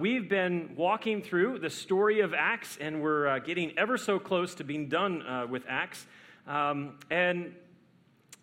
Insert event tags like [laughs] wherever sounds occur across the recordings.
We've been walking through the story of Acts, and we're uh, getting ever so close to being done uh, with Acts. Um, and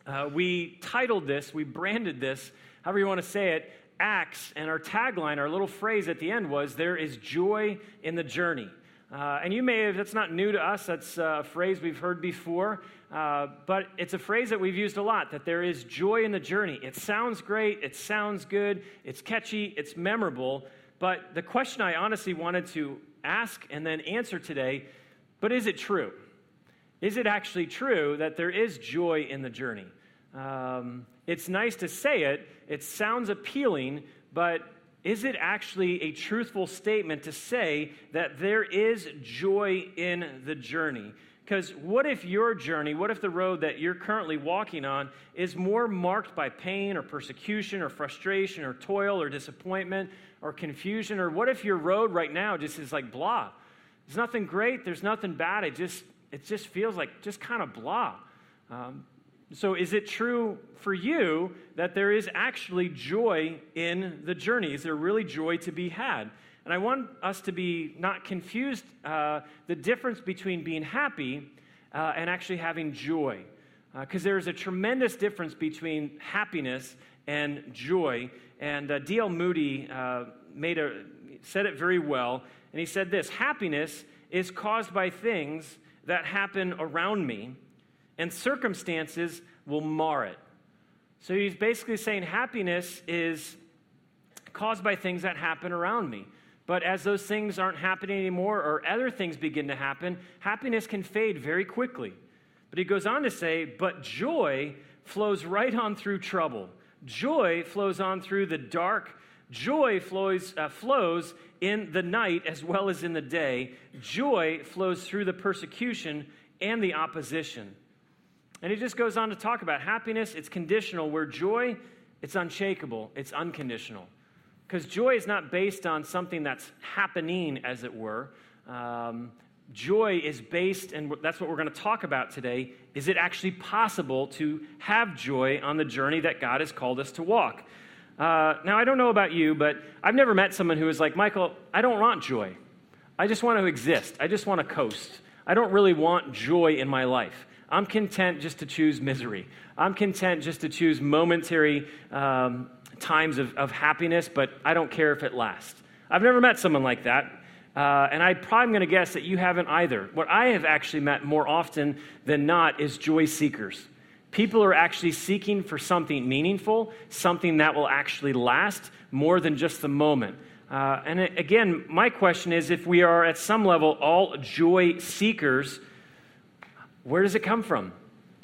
uh, we titled this, we branded this, however you want to say it, Acts. And our tagline, our little phrase at the end was, There is joy in the journey. Uh, and you may have, that's not new to us, that's a phrase we've heard before, uh, but it's a phrase that we've used a lot that there is joy in the journey. It sounds great, it sounds good, it's catchy, it's memorable, but the question I honestly wanted to ask and then answer today but is it true? Is it actually true that there is joy in the journey? Um, it's nice to say it, it sounds appealing, but is it actually a truthful statement to say that there is joy in the journey? Because what if your journey, what if the road that you're currently walking on is more marked by pain or persecution or frustration or toil or disappointment or confusion? Or what if your road right now just is like blah? There's nothing great, there's nothing bad. It just, it just feels like just kind of blah. Um, so, is it true for you that there is actually joy in the journey? Is there really joy to be had? And I want us to be not confused uh, the difference between being happy uh, and actually having joy. Because uh, there is a tremendous difference between happiness and joy. And uh, D.L. Moody uh, made a, said it very well. And he said this Happiness is caused by things that happen around me and circumstances will mar it. So he's basically saying happiness is caused by things that happen around me. But as those things aren't happening anymore or other things begin to happen, happiness can fade very quickly. But he goes on to say, but joy flows right on through trouble. Joy flows on through the dark. Joy flows, uh, flows in the night as well as in the day. Joy flows through the persecution and the opposition. And he just goes on to talk about happiness, it's conditional, where joy, it's unshakable, it's unconditional. Because joy is not based on something that's happening, as it were. Um, joy is based, and that's what we're going to talk about today. Is it actually possible to have joy on the journey that God has called us to walk? Uh, now, I don't know about you, but I've never met someone who is like, Michael, I don't want joy. I just want to exist. I just want to coast. I don't really want joy in my life. I'm content just to choose misery. I'm content just to choose momentary um, times of, of happiness, but I don't care if it lasts. I've never met someone like that. Uh, and I probably am going to guess that you haven't either. What I have actually met more often than not is joy seekers. People are actually seeking for something meaningful, something that will actually last more than just the moment. Uh, and again, my question is if we are at some level all joy seekers, where does it come from?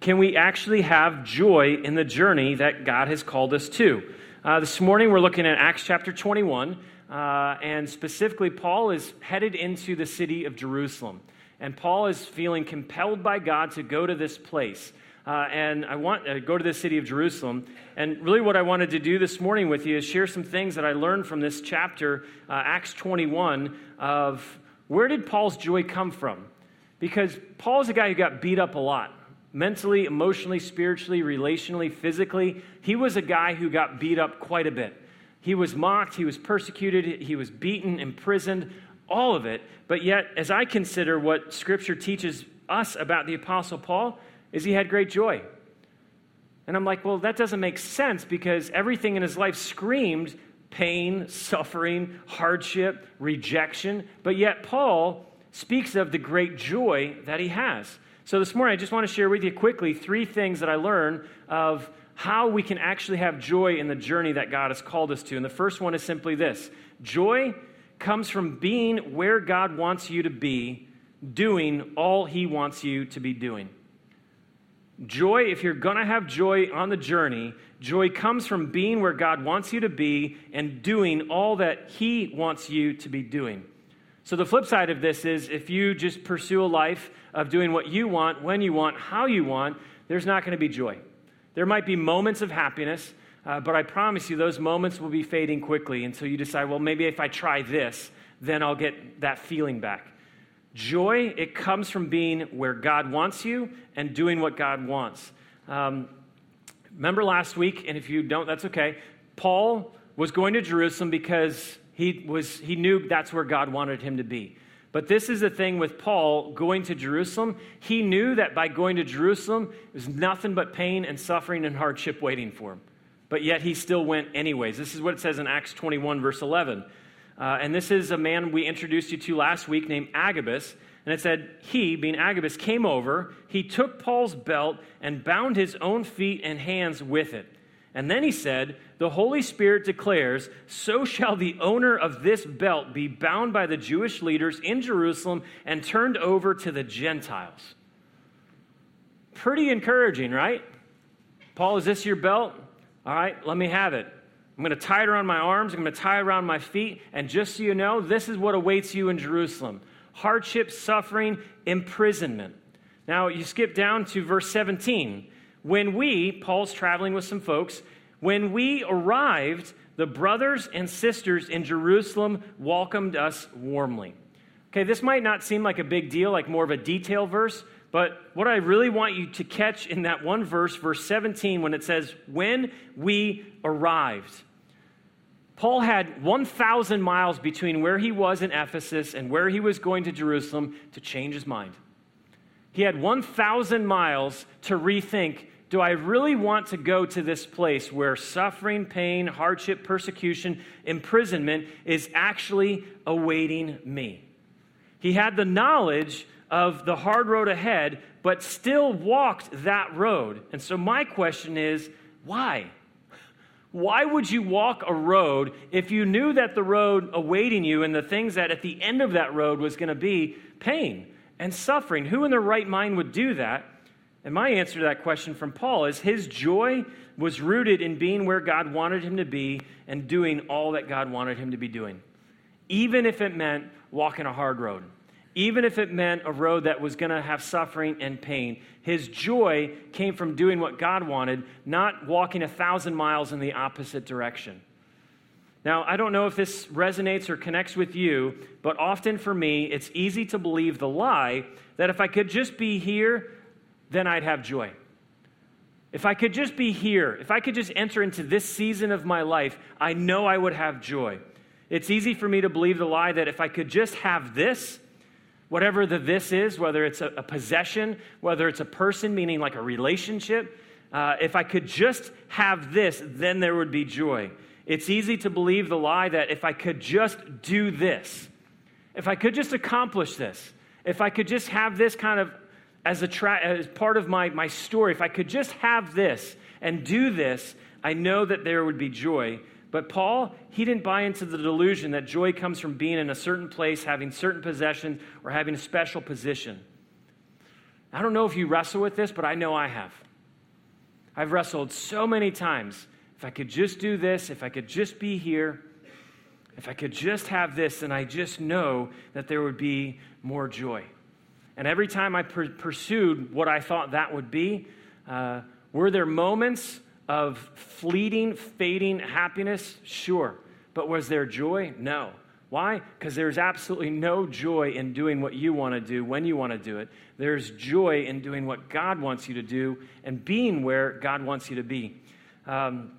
Can we actually have joy in the journey that God has called us to? Uh, this morning we're looking at Acts chapter 21, uh, and specifically, Paul is headed into the city of Jerusalem. And Paul is feeling compelled by God to go to this place. Uh, and I want to go to the city of Jerusalem. And really, what I wanted to do this morning with you is share some things that I learned from this chapter, uh, Acts 21, of where did Paul's joy come from? Because Paul's a guy who got beat up a lot mentally, emotionally, spiritually, relationally, physically. He was a guy who got beat up quite a bit. He was mocked, he was persecuted, he was beaten, imprisoned, all of it. But yet, as I consider what Scripture teaches us about the Apostle Paul, is he had great joy. And I'm like, well, that doesn't make sense because everything in his life screamed pain, suffering, hardship, rejection. But yet, Paul speaks of the great joy that he has. So this morning, I just want to share with you quickly three things that I learned of how we can actually have joy in the journey that God has called us to. And the first one is simply this joy comes from being where God wants you to be, doing all he wants you to be doing. Joy, if you're going to have joy on the journey, joy comes from being where God wants you to be and doing all that he wants you to be doing. So, the flip side of this is if you just pursue a life of doing what you want, when you want, how you want, there's not going to be joy. There might be moments of happiness, uh, but I promise you those moments will be fading quickly until you decide, well, maybe if I try this, then I'll get that feeling back. Joy, it comes from being where God wants you and doing what God wants. Um, remember last week, and if you don't, that's okay. Paul was going to Jerusalem because He, was, he knew that's where God wanted him to be. But this is the thing with Paul going to Jerusalem. He knew that by going to Jerusalem, was nothing but pain and suffering and hardship waiting for him. But yet he still went anyways. This is what it says in Acts 21, verse 11. Uh, and this is a man we introduced you to last week named Agabus. And it said, He, being Agabus, came over. He took Paul's belt and bound his own feet and hands with it. And then he said, The Holy Spirit declares, So shall the owner of this belt be bound by the Jewish leaders in Jerusalem and turned over to the Gentiles. Pretty encouraging, right? Paul, is this your belt? All right, let me have it. I'm going to tie it around my arms, I'm going to tie it around my feet, and just so you know, this is what awaits you in Jerusalem hardship, suffering, imprisonment. Now, you skip down to verse 17. When we, Paul's traveling with some folks, when we arrived, the brothers and sisters in Jerusalem welcomed us warmly. Okay, this might not seem like a big deal, like more of a detail verse, but what I really want you to catch in that one verse, verse 17, when it says, When we arrived. Paul had 1,000 miles between where he was in Ephesus and where he was going to Jerusalem to change his mind. He had 1,000 miles to rethink do I really want to go to this place where suffering, pain, hardship, persecution, imprisonment is actually awaiting me? He had the knowledge of the hard road ahead, but still walked that road. And so, my question is why? Why would you walk a road if you knew that the road awaiting you and the things that at the end of that road was going to be pain and suffering? Who in their right mind would do that? And my answer to that question from Paul is his joy was rooted in being where God wanted him to be and doing all that God wanted him to be doing, even if it meant walking a hard road, even if it meant a road that was going to have suffering and pain. His joy came from doing what God wanted, not walking a thousand miles in the opposite direction. Now, I don't know if this resonates or connects with you, but often for me, it's easy to believe the lie that if I could just be here then I'd have joy. If I could just be here, if I could just enter into this season of my life, I know I would have joy. It's easy for me to believe the lie that if I could just have this, whatever the this is, whether it's a, a possession, whether it's a person, meaning like a relationship, uh, if I could just have this, then there would be joy. It's easy to believe the lie that if I could just do this, if I could just accomplish this, if I could just have this kind of as, a tra- as part of my, my story, if I could just have this and do this, I know that there would be joy. But Paul, he didn't buy into the delusion that joy comes from being in a certain place, having certain possessions, or having a special position. I don't know if you wrestle with this, but I know I have. I've wrestled so many times. If I could just do this, if I could just be here, if I could just have this, then I just know that there would be more joy. And every time I per- pursued what I thought that would be, uh, were there moments of fleeting, fading happiness? Sure. But was there joy? No. Why? Because there's absolutely no joy in doing what you want to do when you want to do it. There's joy in doing what God wants you to do and being where God wants you to be. Um,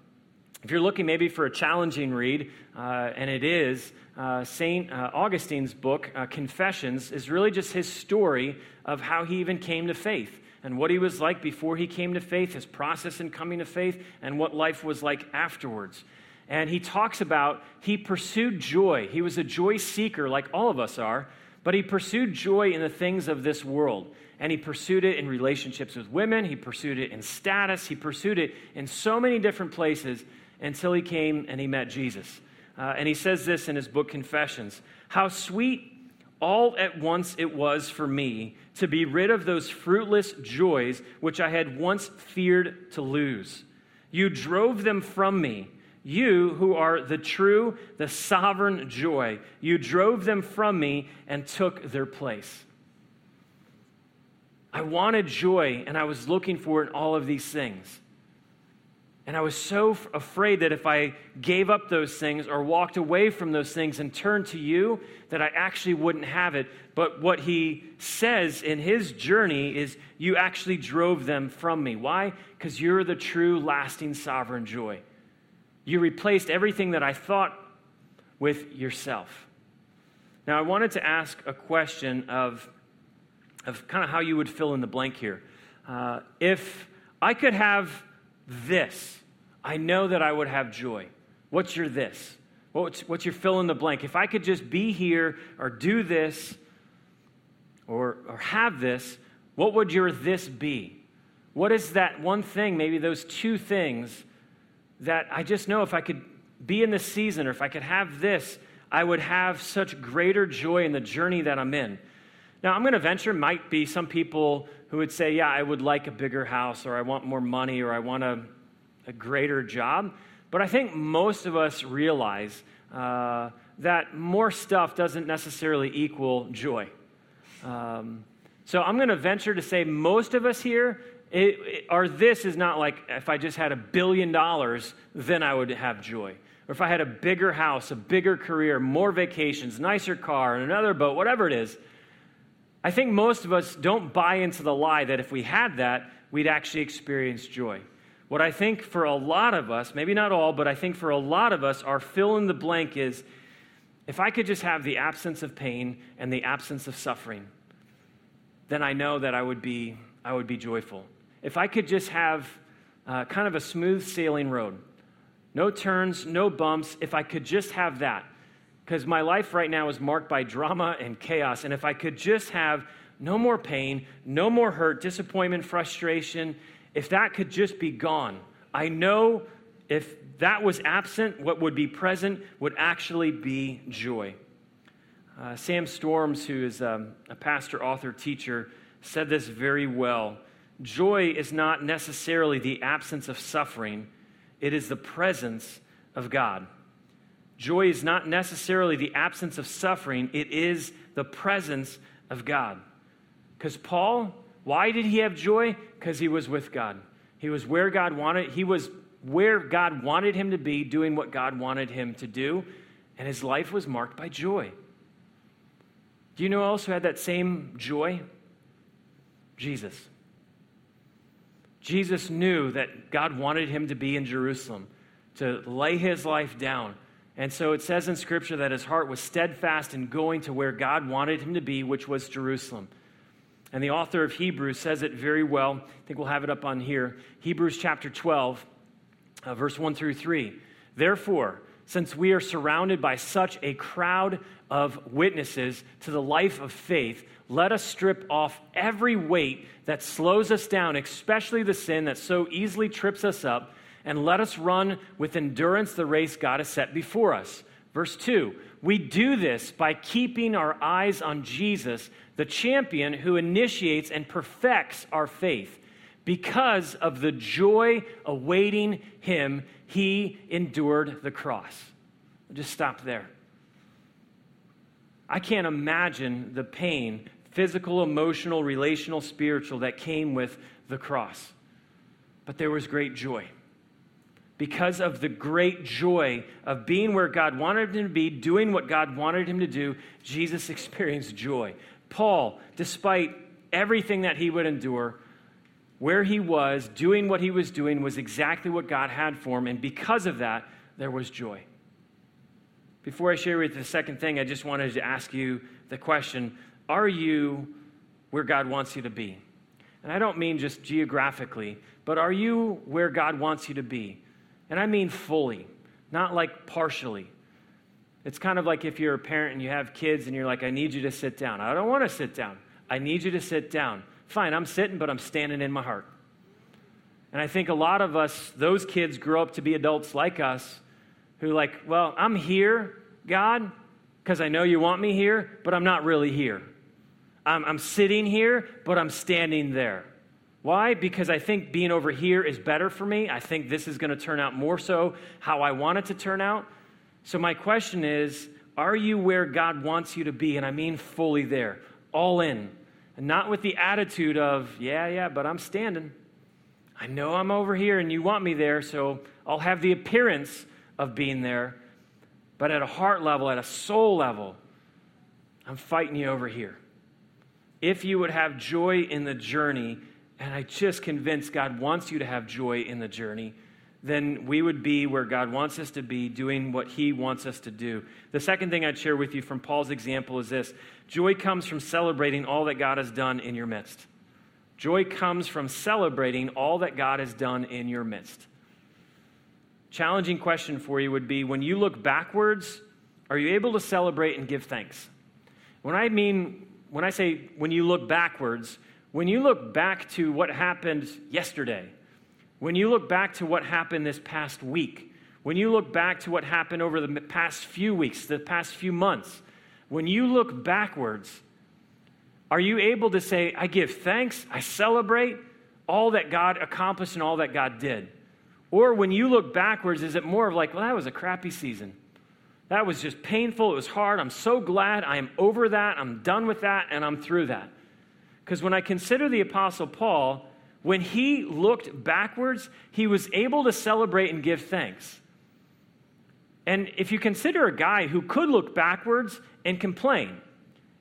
if you're looking maybe for a challenging read, uh, and it is, uh, St. Uh, Augustine's book, uh, Confessions, is really just his story of how he even came to faith and what he was like before he came to faith, his process in coming to faith, and what life was like afterwards. And he talks about he pursued joy. He was a joy seeker, like all of us are, but he pursued joy in the things of this world. And he pursued it in relationships with women, he pursued it in status, he pursued it in so many different places until he came and he met Jesus. Uh, and he says this in his book, Confessions How sweet all at once it was for me to be rid of those fruitless joys which I had once feared to lose. You drove them from me. You who are the true, the sovereign joy, you drove them from me and took their place. I wanted joy and I was looking for it in all of these things. And I was so afraid that if I gave up those things or walked away from those things and turned to you, that I actually wouldn't have it. But what he says in his journey is, You actually drove them from me. Why? Because you're the true, lasting, sovereign joy. You replaced everything that I thought with yourself. Now, I wanted to ask a question of, of kind of how you would fill in the blank here. Uh, if I could have this, I know that I would have joy. What's your this? What's, what's your fill in the blank? If I could just be here or do this or, or have this, what would your this be? What is that one thing, maybe those two things that I just know if I could be in this season or if I could have this, I would have such greater joy in the journey that I'm in. Now, I'm going to venture, might be some people who would say, Yeah, I would like a bigger house, or I want more money, or I want a, a greater job. But I think most of us realize uh, that more stuff doesn't necessarily equal joy. Um, so I'm going to venture to say most of us here, it, it, or this is not like if I just had a billion dollars, then I would have joy. Or if I had a bigger house, a bigger career, more vacations, nicer car, and another boat, whatever it is. I think most of us don't buy into the lie that if we had that, we'd actually experience joy. What I think for a lot of us, maybe not all, but I think for a lot of us, our fill in the blank is if I could just have the absence of pain and the absence of suffering, then I know that I would be, I would be joyful. If I could just have uh, kind of a smooth sailing road, no turns, no bumps, if I could just have that, because my life right now is marked by drama and chaos, and if I could just have no more pain, no more hurt, disappointment, frustration, if that could just be gone, I know if that was absent, what would be present would actually be joy. Uh, Sam Storms, who is um, a pastor, author, teacher, said this very well. Joy is not necessarily the absence of suffering, it is the presence of God. Joy is not necessarily the absence of suffering, it is the presence of God. Because Paul, why did he have joy? Because he was with God. He was where God wanted, he was where God wanted him to be, doing what God wanted him to do, and his life was marked by joy. Do you know who else had that same joy? Jesus. Jesus knew that God wanted him to be in Jerusalem, to lay his life down. And so it says in Scripture that his heart was steadfast in going to where God wanted him to be, which was Jerusalem. And the author of Hebrews says it very well. I think we'll have it up on here. Hebrews chapter 12, uh, verse 1 through 3. Therefore, since we are surrounded by such a crowd of witnesses to the life of faith, let us strip off every weight that slows us down, especially the sin that so easily trips us up, and let us run with endurance the race God has set before us. Verse 2 We do this by keeping our eyes on Jesus the champion who initiates and perfects our faith. Because of the joy awaiting him, he endured the cross. I'll just stop there. I can't imagine the pain, physical, emotional, relational, spiritual, that came with the cross. But there was great joy. Because of the great joy of being where God wanted him to be, doing what God wanted him to do, Jesus [laughs] experienced joy. Paul, despite everything that he would endure, where he was, doing what he was doing, was exactly what God had for him. And because of that, there was joy. Before I share with you the second thing, I just wanted to ask you the question Are you where God wants you to be? And I don't mean just geographically, but are you where God wants you to be? And I mean fully, not like partially. It's kind of like if you're a parent and you have kids and you're like, I need you to sit down. I don't want to sit down. I need you to sit down. Fine, I'm sitting, but I'm standing in my heart. And I think a lot of us, those kids grow up to be adults like us who, like, well, I'm here, God, because I know you want me here, but I'm not really here. I'm, I'm sitting here, but I'm standing there. Why? Because I think being over here is better for me. I think this is going to turn out more so how I want it to turn out. So, my question is Are you where God wants you to be? And I mean fully there, all in. And not with the attitude of, Yeah, yeah, but I'm standing. I know I'm over here and you want me there, so I'll have the appearance of being there. But at a heart level, at a soul level, I'm fighting you over here. If you would have joy in the journey, and I just convinced God wants you to have joy in the journey, then we would be where God wants us to be, doing what He wants us to do. The second thing I'd share with you from Paul's example is this joy comes from celebrating all that God has done in your midst. Joy comes from celebrating all that God has done in your midst. Challenging question for you would be when you look backwards, are you able to celebrate and give thanks? When I mean, when I say when you look backwards, when you look back to what happened yesterday, when you look back to what happened this past week, when you look back to what happened over the past few weeks, the past few months, when you look backwards, are you able to say, I give thanks, I celebrate all that God accomplished and all that God did? Or when you look backwards, is it more of like, well, that was a crappy season? That was just painful. It was hard. I'm so glad I am over that. I'm done with that, and I'm through that. Because when I consider the Apostle Paul, when he looked backwards, he was able to celebrate and give thanks. And if you consider a guy who could look backwards and complain,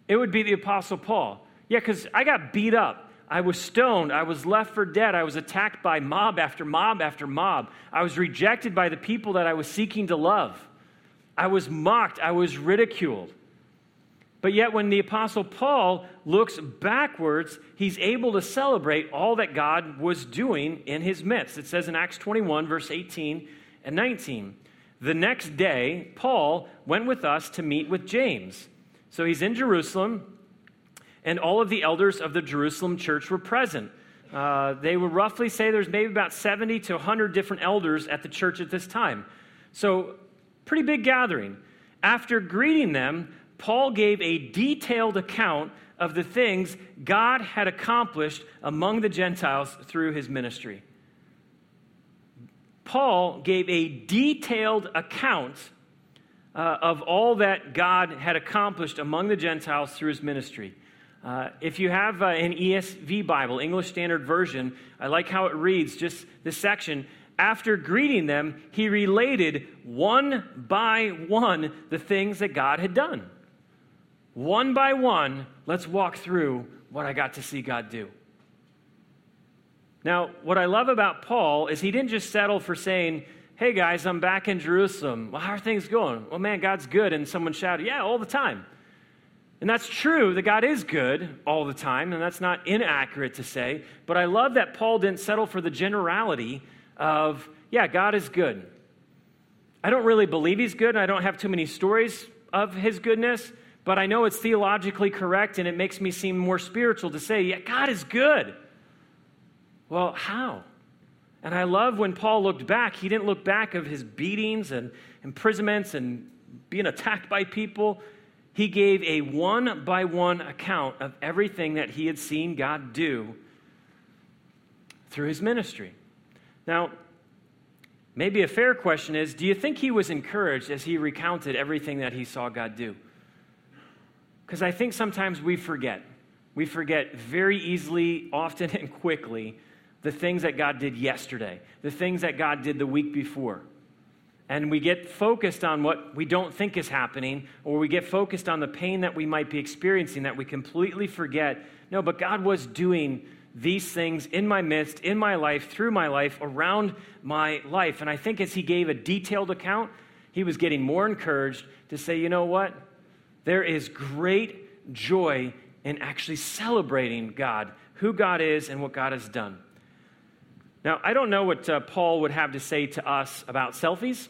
it would be the Apostle Paul. Yeah, because I got beat up. I was stoned. I was left for dead. I was attacked by mob after mob after mob. I was rejected by the people that I was seeking to love. I was mocked. I was ridiculed. But yet, when the Apostle Paul looks backwards, he's able to celebrate all that God was doing in his midst. It says in Acts 21, verse 18 and 19 The next day, Paul went with us to meet with James. So he's in Jerusalem, and all of the elders of the Jerusalem church were present. Uh, they would roughly say there's maybe about 70 to 100 different elders at the church at this time. So, pretty big gathering. After greeting them, Paul gave a detailed account of the things God had accomplished among the Gentiles through his ministry. Paul gave a detailed account uh, of all that God had accomplished among the Gentiles through his ministry. Uh, if you have uh, an ESV Bible, English Standard Version, I like how it reads, just this section. After greeting them, he related one by one the things that God had done one by one, let's walk through what I got to see God do. Now, what I love about Paul is he didn't just settle for saying, Hey guys, I'm back in Jerusalem. Well, how are things going? Well, man, God's good. And someone shouted, Yeah, all the time. And that's true that God is good all the time, and that's not inaccurate to say. But I love that Paul didn't settle for the generality of, Yeah, God is good. I don't really believe he's good, and I don't have too many stories of his goodness but I know it's theologically correct and it makes me seem more spiritual to say, yeah, God is good. Well, how? And I love when Paul looked back, he didn't look back of his beatings and imprisonments and being attacked by people. He gave a one by one account of everything that he had seen God do through his ministry. Now, maybe a fair question is do you think he was encouraged as he recounted everything that he saw God do? Because I think sometimes we forget. We forget very easily, often, [laughs] and quickly the things that God did yesterday, the things that God did the week before. And we get focused on what we don't think is happening, or we get focused on the pain that we might be experiencing that we completely forget. No, but God was doing these things in my midst, in my life, through my life, around my life. And I think as he gave a detailed account, he was getting more encouraged to say, you know what? There is great joy in actually celebrating God, who God is, and what God has done. Now, I don't know what uh, Paul would have to say to us about selfies.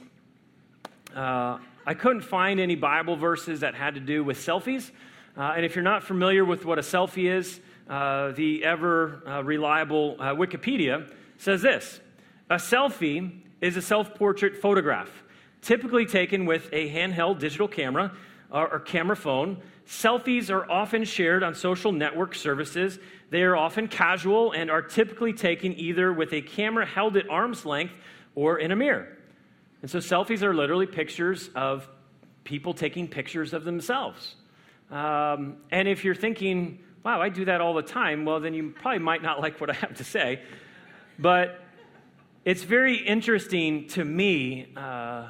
Uh, I couldn't find any Bible verses that had to do with selfies. Uh, and if you're not familiar with what a selfie is, uh, the ever uh, reliable uh, Wikipedia says this A selfie is a self portrait photograph, typically taken with a handheld digital camera or, or camera phone. Selfies are often shared on social network services. They are often casual and are typically taken either with a camera held at arm's length or in a mirror. And so selfies are literally pictures of people taking pictures of themselves. Um, and if you're thinking, wow, I do that all the time, well, then you probably might not like what I have to say. But it's very interesting to me uh,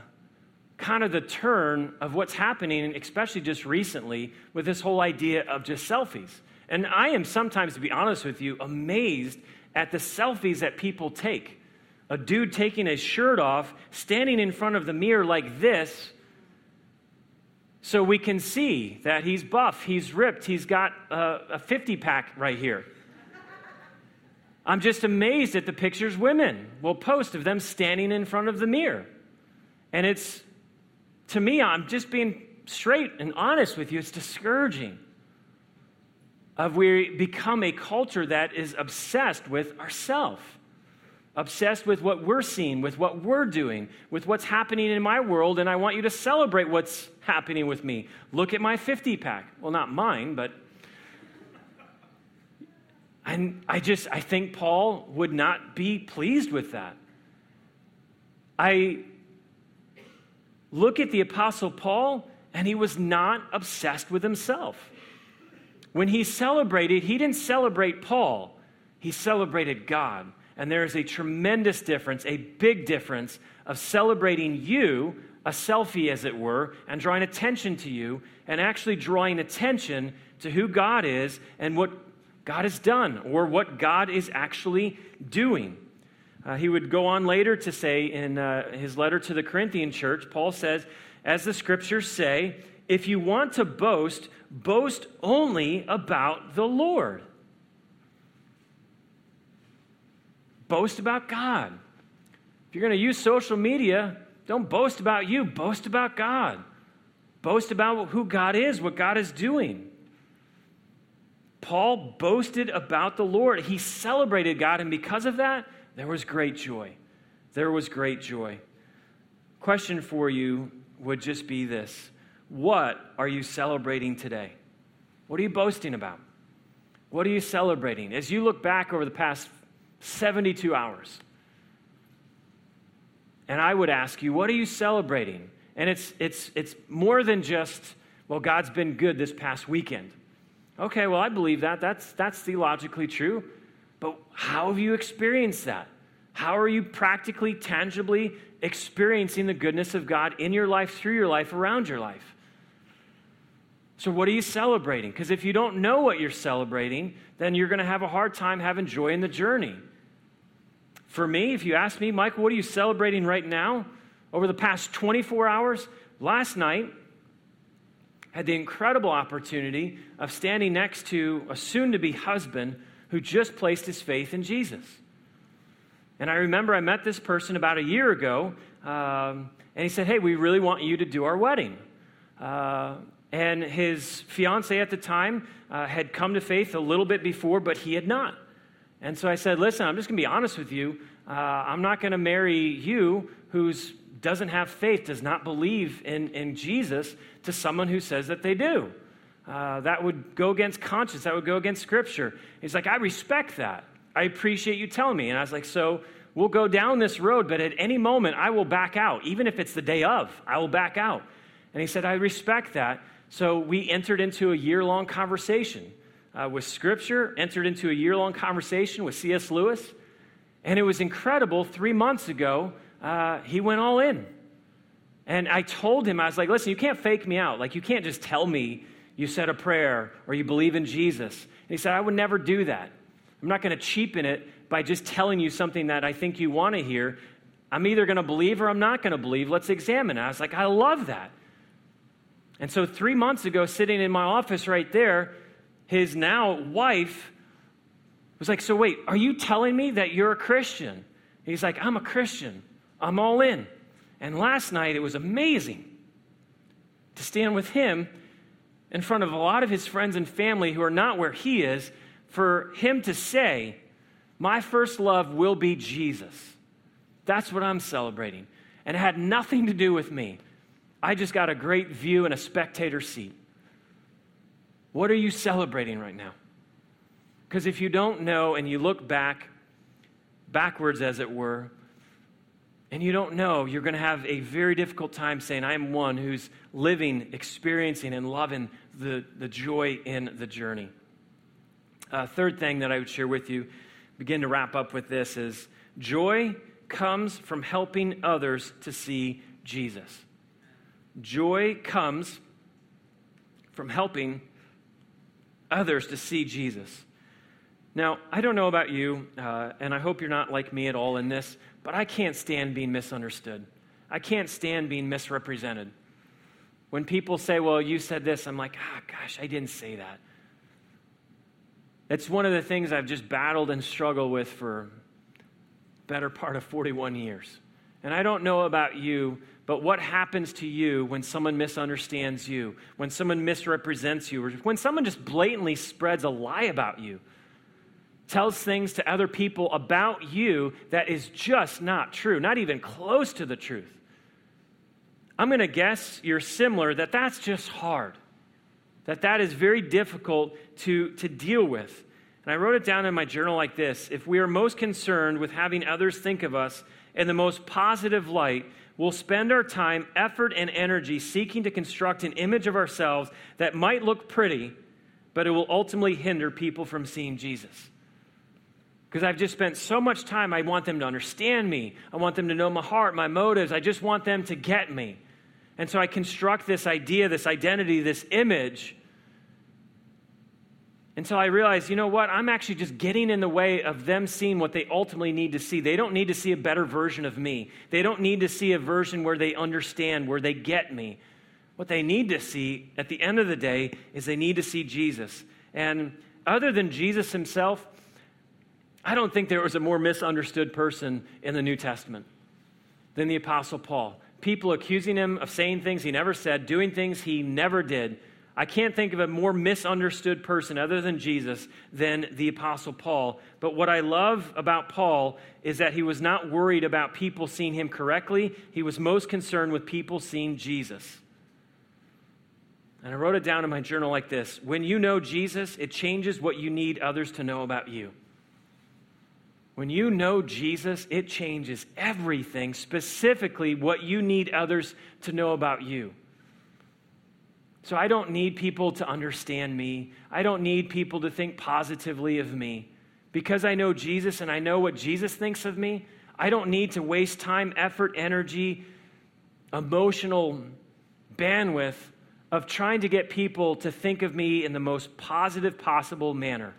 kind of the turn of what's happening, especially just recently, with this whole idea of just selfies. And I am sometimes, to be honest with you, amazed at the selfies that people take. a dude taking his shirt off, standing in front of the mirror like this, so we can see that he's buff, he's ripped, he's got a, a 50 pack right here. I'm just amazed at the pictures women will post of them standing in front of the mirror. And it's, to me, I'm just being straight and honest with you, it's discouraging. Of we become a culture that is obsessed with ourself, obsessed with what we're seeing, with what we're doing, with what's happening in my world, and I want you to celebrate what's happening with me. Look at my 50 pack. Well, not mine, but and I just I think Paul would not be pleased with that. I look at the apostle Paul and he was not obsessed with himself. When he celebrated, he didn't celebrate Paul, he celebrated God. And there is a tremendous difference, a big difference of celebrating you, a selfie as it were, and drawing attention to you, and actually drawing attention to who God is and what God has done or what God is actually doing. Uh, he would go on later to say in uh, his letter to the Corinthian church, Paul says, as the scriptures say, if you want to boast, boast only about the Lord. Boast about God. If you're going to use social media, don't boast about you, boast about God. Boast about who God is, what God is doing. Paul boasted about the Lord. He celebrated God, and because of that, there was great joy. There was great joy. Question for you would just be this what are you celebrating today? What are you boasting about? What are you celebrating? As you look back over the past 72 hours, and I would ask you, what are you celebrating? And it's, it's, it's more than just, well, God's been good this past weekend. Okay, well, I believe that. That's, that's theologically true. But how have you experienced that? How are you practically, tangibly experiencing the goodness of God in your life, through your life, around your life? So, what are you celebrating? Because if you don't know what you're celebrating, then you're going to have a hard time having joy in the journey. For me, if you ask me, Michael, what are you celebrating right now? Over the past 24 hours, last night, had the incredible opportunity of standing next to a soon to be husband who just placed his faith in Jesus. And I remember I met this person about a year ago, um, and he said, Hey, we really want you to do our wedding. Uh, and his fiance at the time uh, had come to faith a little bit before, but he had not. And so I said, Listen, I'm just going to be honest with you. Uh, I'm not going to marry you who doesn't have faith, does not believe in, in Jesus, to someone who says that they do. Uh, that would go against conscience. That would go against scripture. He's like, I respect that. I appreciate you telling me. And I was like, So we'll go down this road, but at any moment I will back out. Even if it's the day of, I will back out. And he said, I respect that. So we entered into a year long conversation uh, with Scripture, entered into a year long conversation with C.S. Lewis. And it was incredible. Three months ago, uh, he went all in. And I told him, I was like, listen, you can't fake me out. Like, you can't just tell me you said a prayer or you believe in Jesus. And he said, I would never do that. I'm not going to cheapen it by just telling you something that I think you want to hear. I'm either going to believe or I'm not going to believe. Let's examine it. I was like, I love that. And so, three months ago, sitting in my office right there, his now wife was like, So, wait, are you telling me that you're a Christian? He's like, I'm a Christian. I'm all in. And last night, it was amazing to stand with him in front of a lot of his friends and family who are not where he is, for him to say, My first love will be Jesus. That's what I'm celebrating. And it had nothing to do with me. I just got a great view and a spectator seat. What are you celebrating right now? Because if you don't know and you look back, backwards as it were, and you don't know, you're going to have a very difficult time saying, I am one who's living, experiencing, and loving the, the joy in the journey. Uh, third thing that I would share with you, begin to wrap up with this, is joy comes from helping others to see Jesus. Joy comes from helping others to see Jesus. Now, I don't know about you, uh, and I hope you're not like me at all in this, but I can't stand being misunderstood. I can't stand being misrepresented. When people say, Well, you said this, I'm like, Ah, gosh, I didn't say that. It's one of the things I've just battled and struggled with for better part of 41 years. And I don't know about you, but what happens to you when someone misunderstands you, when someone misrepresents you, or when someone just blatantly spreads a lie about you, tells things to other people about you that is just not true, not even close to the truth? I'm going to guess you're similar that that's just hard, that that is very difficult to, to deal with. And I wrote it down in my journal like this If we are most concerned with having others think of us in the most positive light, we'll spend our time, effort, and energy seeking to construct an image of ourselves that might look pretty, but it will ultimately hinder people from seeing Jesus. Because I've just spent so much time, I want them to understand me. I want them to know my heart, my motives. I just want them to get me. And so I construct this idea, this identity, this image until I realize, you know what? I'm actually just getting in the way of them seeing what they ultimately need to see. They don't need to see a better version of me. They don't need to see a version where they understand, where they get me. What they need to see at the end of the day is they need to see Jesus. And other than Jesus himself, I don't think there was a more misunderstood person in the New Testament than the Apostle Paul people accusing him of saying things he never said, doing things he never did. I can't think of a more misunderstood person other than Jesus than the Apostle Paul. But what I love about Paul is that he was not worried about people seeing him correctly, he was most concerned with people seeing Jesus. And I wrote it down in my journal like this When you know Jesus, it changes what you need others to know about you. When you know Jesus, it changes everything, specifically what you need others to know about you. So I don't need people to understand me. I don't need people to think positively of me. Because I know Jesus and I know what Jesus thinks of me, I don't need to waste time, effort, energy, emotional bandwidth of trying to get people to think of me in the most positive possible manner.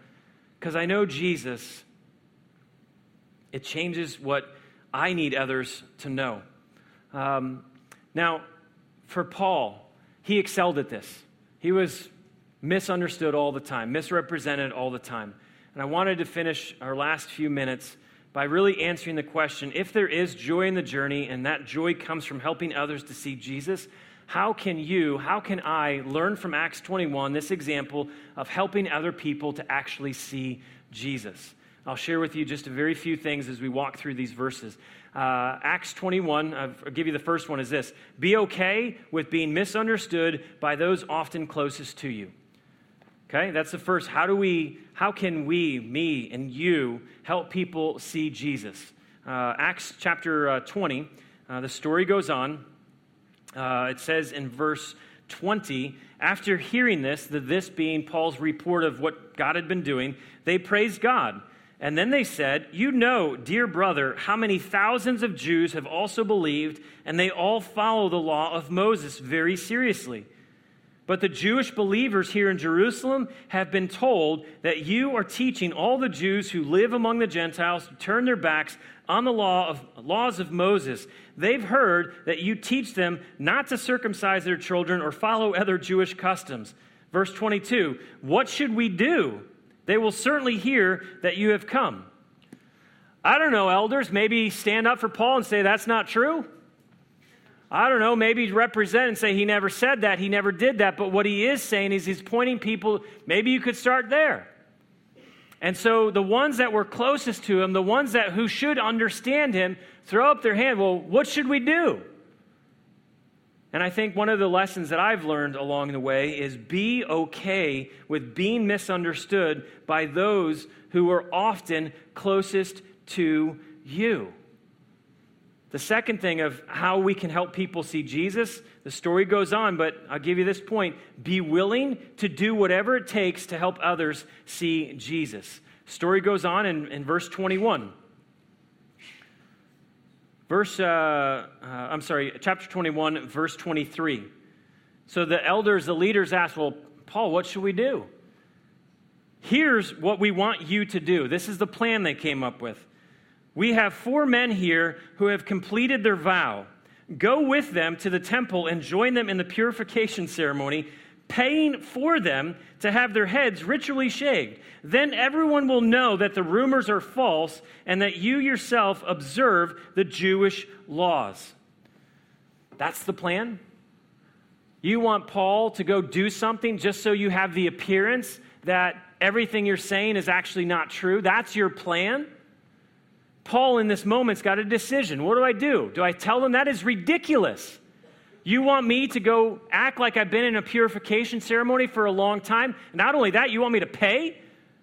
Because I know Jesus it changes what I need others to know. Um, now, for Paul, he excelled at this. He was misunderstood all the time, misrepresented all the time. And I wanted to finish our last few minutes by really answering the question if there is joy in the journey and that joy comes from helping others to see Jesus, how can you, how can I learn from Acts 21, this example of helping other people to actually see Jesus? I'll share with you just a very few things as we walk through these verses. Uh, Acts 21, I'll give you the first one is this Be okay with being misunderstood by those often closest to you. Okay, that's the first. How do we, how can we, me and you, help people see Jesus? Uh, Acts chapter uh, 20, uh, the story goes on. Uh, it says in verse 20, after hearing this, the this being Paul's report of what God had been doing, they praised God. And then they said, You know, dear brother, how many thousands of Jews have also believed, and they all follow the law of Moses very seriously. But the Jewish believers here in Jerusalem have been told that you are teaching all the Jews who live among the Gentiles to turn their backs on the law of, laws of Moses. They've heard that you teach them not to circumcise their children or follow other Jewish customs. Verse 22 What should we do? They will certainly hear that you have come. I don't know, elders, maybe stand up for Paul and say that's not true. I don't know, maybe represent and say he never said that, he never did that. But what he is saying is he's pointing people, maybe you could start there. And so the ones that were closest to him, the ones that who should understand him, throw up their hand. Well, what should we do? And I think one of the lessons that I've learned along the way is be okay with being misunderstood by those who are often closest to you. The second thing of how we can help people see Jesus, the story goes on, but I'll give you this point. Be willing to do whatever it takes to help others see Jesus. Story goes on in, in verse 21. Verse, uh, uh, I'm sorry, chapter 21, verse 23. So the elders, the leaders asked, Well, Paul, what should we do? Here's what we want you to do. This is the plan they came up with. We have four men here who have completed their vow. Go with them to the temple and join them in the purification ceremony, paying for them to have their heads ritually shaved. Then everyone will know that the rumors are false and that you yourself observe the Jewish laws. That's the plan. You want Paul to go do something just so you have the appearance that everything you're saying is actually not true. That's your plan. Paul, in this moment's got a decision. What do I do? Do I tell them that is ridiculous? You want me to go act like I've been in a purification ceremony for a long time? Not only that, you want me to pay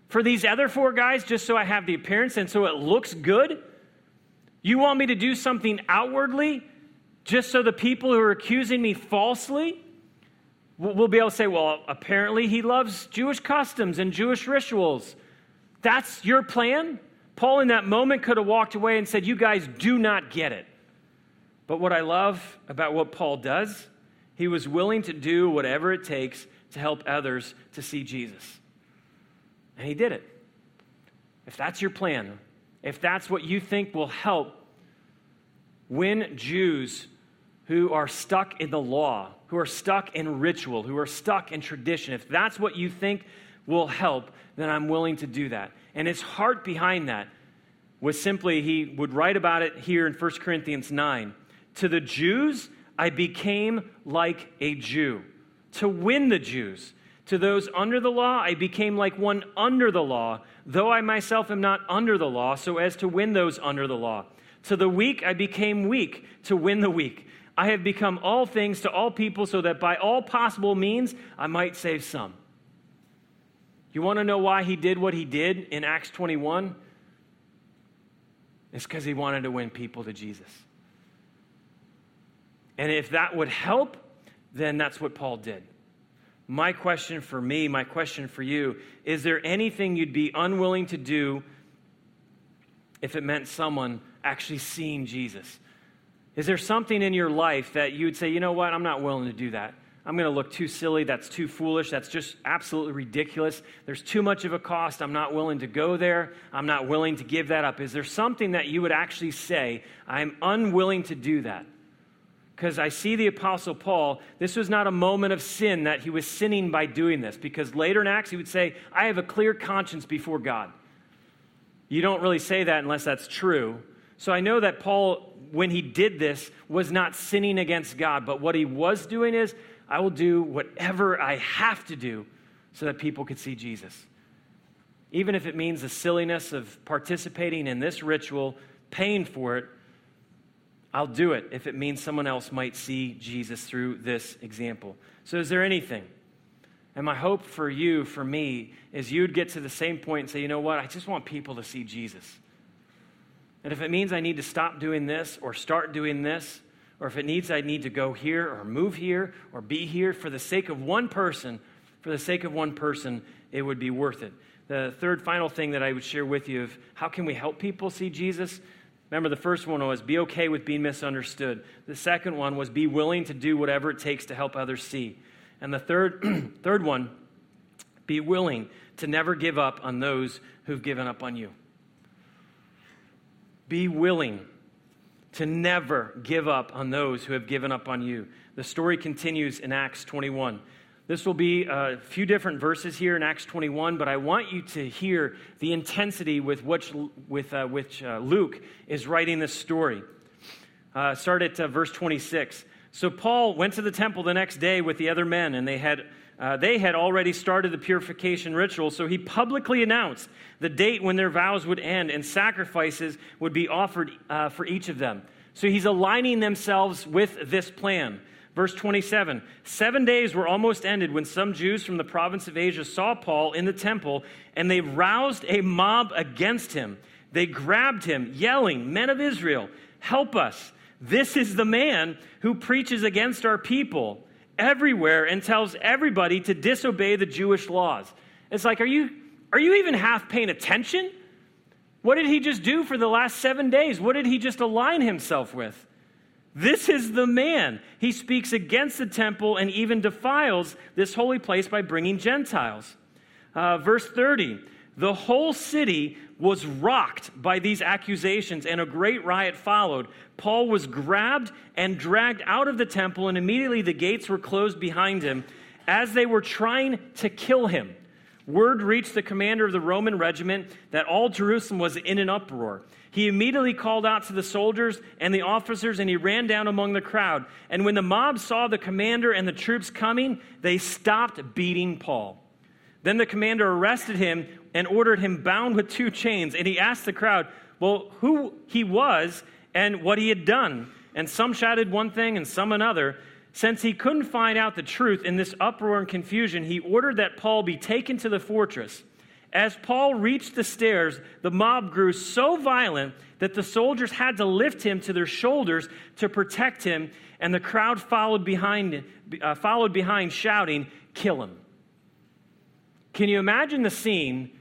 for these other four guys just so I have the appearance and so it looks good? You want me to do something outwardly just so the people who are accusing me falsely We'll be able to say, well, apparently he loves Jewish customs and Jewish rituals. That's your plan? Paul, in that moment, could have walked away and said, You guys do not get it. But what I love about what Paul does, he was willing to do whatever it takes to help others to see Jesus. And he did it. If that's your plan, if that's what you think will help win Jews who are stuck in the law, who are stuck in ritual, who are stuck in tradition, if that's what you think will help, then I'm willing to do that. And his heart behind that was simply, he would write about it here in 1 Corinthians 9. To the Jews, I became like a Jew to win the Jews. To those under the law, I became like one under the law, though I myself am not under the law, so as to win those under the law. To the weak, I became weak to win the weak. I have become all things to all people so that by all possible means I might save some. You want to know why he did what he did in Acts 21? It's because he wanted to win people to Jesus. And if that would help, then that's what Paul did. My question for me, my question for you, is there anything you'd be unwilling to do if it meant someone actually seeing Jesus? Is there something in your life that you would say, you know what, I'm not willing to do that? I'm going to look too silly. That's too foolish. That's just absolutely ridiculous. There's too much of a cost. I'm not willing to go there. I'm not willing to give that up. Is there something that you would actually say, I'm unwilling to do that? Because I see the Apostle Paul, this was not a moment of sin that he was sinning by doing this, because later in Acts he would say, I have a clear conscience before God. You don't really say that unless that's true. So I know that Paul when he did this, was not sinning against God, but what he was doing is, I will do whatever I have to do so that people could see Jesus. Even if it means the silliness of participating in this ritual, paying for it, I'll do it if it means someone else might see Jesus through this example. So, is there anything? And my hope for you, for me, is you'd get to the same point and say, you know what? I just want people to see Jesus. And if it means I need to stop doing this or start doing this, or if it needs I need to go here or move here or be here for the sake of one person, for the sake of one person, it would be worth it. The third final thing that I would share with you of how can we help people see Jesus? Remember, the first one was be okay with being misunderstood. The second one was be willing to do whatever it takes to help others see. And the third, [clears throat] third one, be willing to never give up on those who've given up on you. Be willing to never give up on those who have given up on you. The story continues in Acts 21. This will be a few different verses here in Acts 21, but I want you to hear the intensity with which, with, uh, which uh, Luke is writing this story. Uh, start at uh, verse 26. So Paul went to the temple the next day with the other men, and they had uh, they had already started the purification ritual, so he publicly announced the date when their vows would end and sacrifices would be offered uh, for each of them. So he's aligning themselves with this plan. Verse 27 Seven days were almost ended when some Jews from the province of Asia saw Paul in the temple, and they roused a mob against him. They grabbed him, yelling, Men of Israel, help us. This is the man who preaches against our people everywhere and tells everybody to disobey the Jewish laws. It's like, are you, are you even half paying attention? What did he just do for the last seven days? What did he just align himself with? This is the man. He speaks against the temple and even defiles this holy place by bringing Gentiles. Uh, verse 30 The whole city was rocked by these accusations, and a great riot followed. Paul was grabbed and dragged out of the temple, and immediately the gates were closed behind him as they were trying to kill him. Word reached the commander of the Roman regiment that all Jerusalem was in an uproar. He immediately called out to the soldiers and the officers, and he ran down among the crowd. And when the mob saw the commander and the troops coming, they stopped beating Paul. Then the commander arrested him and ordered him bound with two chains. And he asked the crowd, well, who he was and what he had done. And some shouted one thing and some another. Since he couldn't find out the truth in this uproar and confusion, he ordered that Paul be taken to the fortress. As Paul reached the stairs, the mob grew so violent that the soldiers had to lift him to their shoulders to protect him, and the crowd followed behind, uh, followed behind shouting, Kill him. Can you imagine the scene?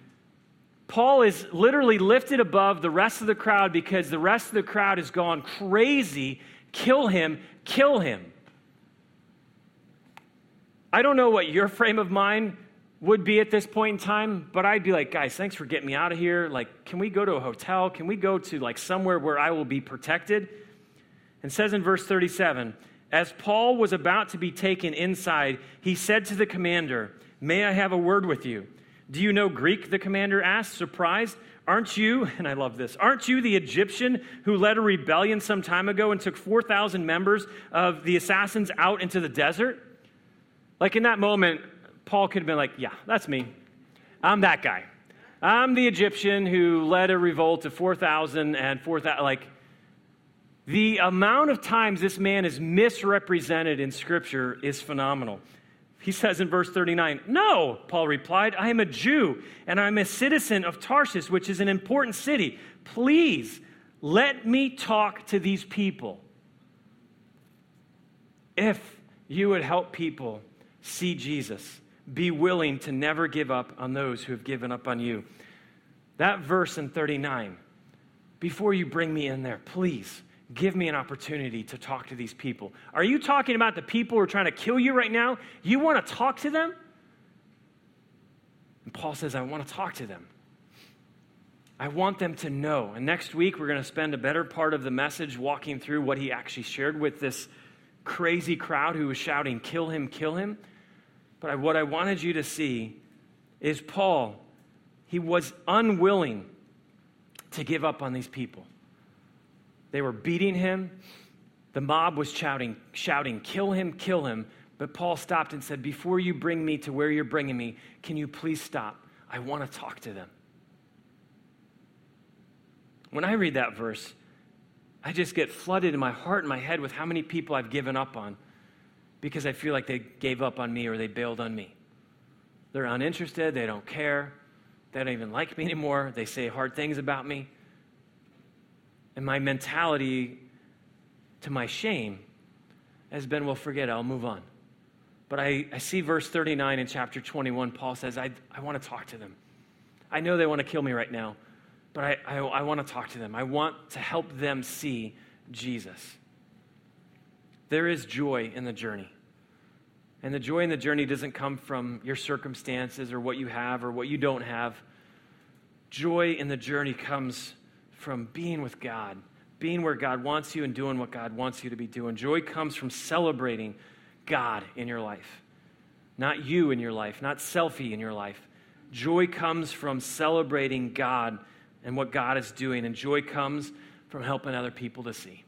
Paul is literally lifted above the rest of the crowd because the rest of the crowd has gone crazy. Kill him, kill him. I don't know what your frame of mind would be at this point in time, but I'd be like, guys, thanks for getting me out of here. Like, can we go to a hotel? Can we go to like somewhere where I will be protected? And says in verse 37, as Paul was about to be taken inside, he said to the commander, May I have a word with you? Do you know Greek? The commander asked, surprised. Aren't you, [laughs] and I love this, aren't you the Egyptian who led a rebellion some time ago and took 4,000 members of the assassins out into the desert? Like in that moment, Paul could have been like, Yeah, that's me. I'm that guy. I'm the Egyptian who led a revolt of 4,000 and 4,000. Like, the amount of times this man is misrepresented in Scripture is phenomenal. He says in verse 39, No, Paul replied, I am a Jew and I'm a citizen of Tarsus, which is an important city. Please let me talk to these people. If you would help people see Jesus, be willing to never give up on those who have given up on you. That verse in 39, before you bring me in there, please give me an opportunity to talk to these people. Are you talking about the people who are trying to kill you right now? You want to talk to them? And Paul says, I want to talk to them. I want them to know. And next week, we're going to spend a better part of the message walking through what he actually shared with this crazy crowd who was shouting, Kill him, kill him. But what I wanted you to see is Paul, he was unwilling to give up on these people. They were beating him. The mob was shouting, shouting, kill him, kill him. But Paul stopped and said, Before you bring me to where you're bringing me, can you please stop? I want to talk to them. When I read that verse, I just get flooded in my heart and my head with how many people I've given up on because I feel like they gave up on me or they bailed on me. They're uninterested, they don't care, they don't even like me anymore, they say hard things about me. And my mentality, to my shame, has been, well, forget it, I'll move on. But I, I see verse 39 in chapter 21. Paul says, I, I want to talk to them. I know they want to kill me right now, but I, I, I want to talk to them. I want to help them see Jesus. There is joy in the journey. And the joy in the journey doesn't come from your circumstances or what you have or what you don't have. Joy in the journey comes from being with God, being where God wants you and doing what God wants you to be doing. Joy comes from celebrating God in your life, not you in your life, not selfie in your life. Joy comes from celebrating God and what God is doing, and joy comes from helping other people to see.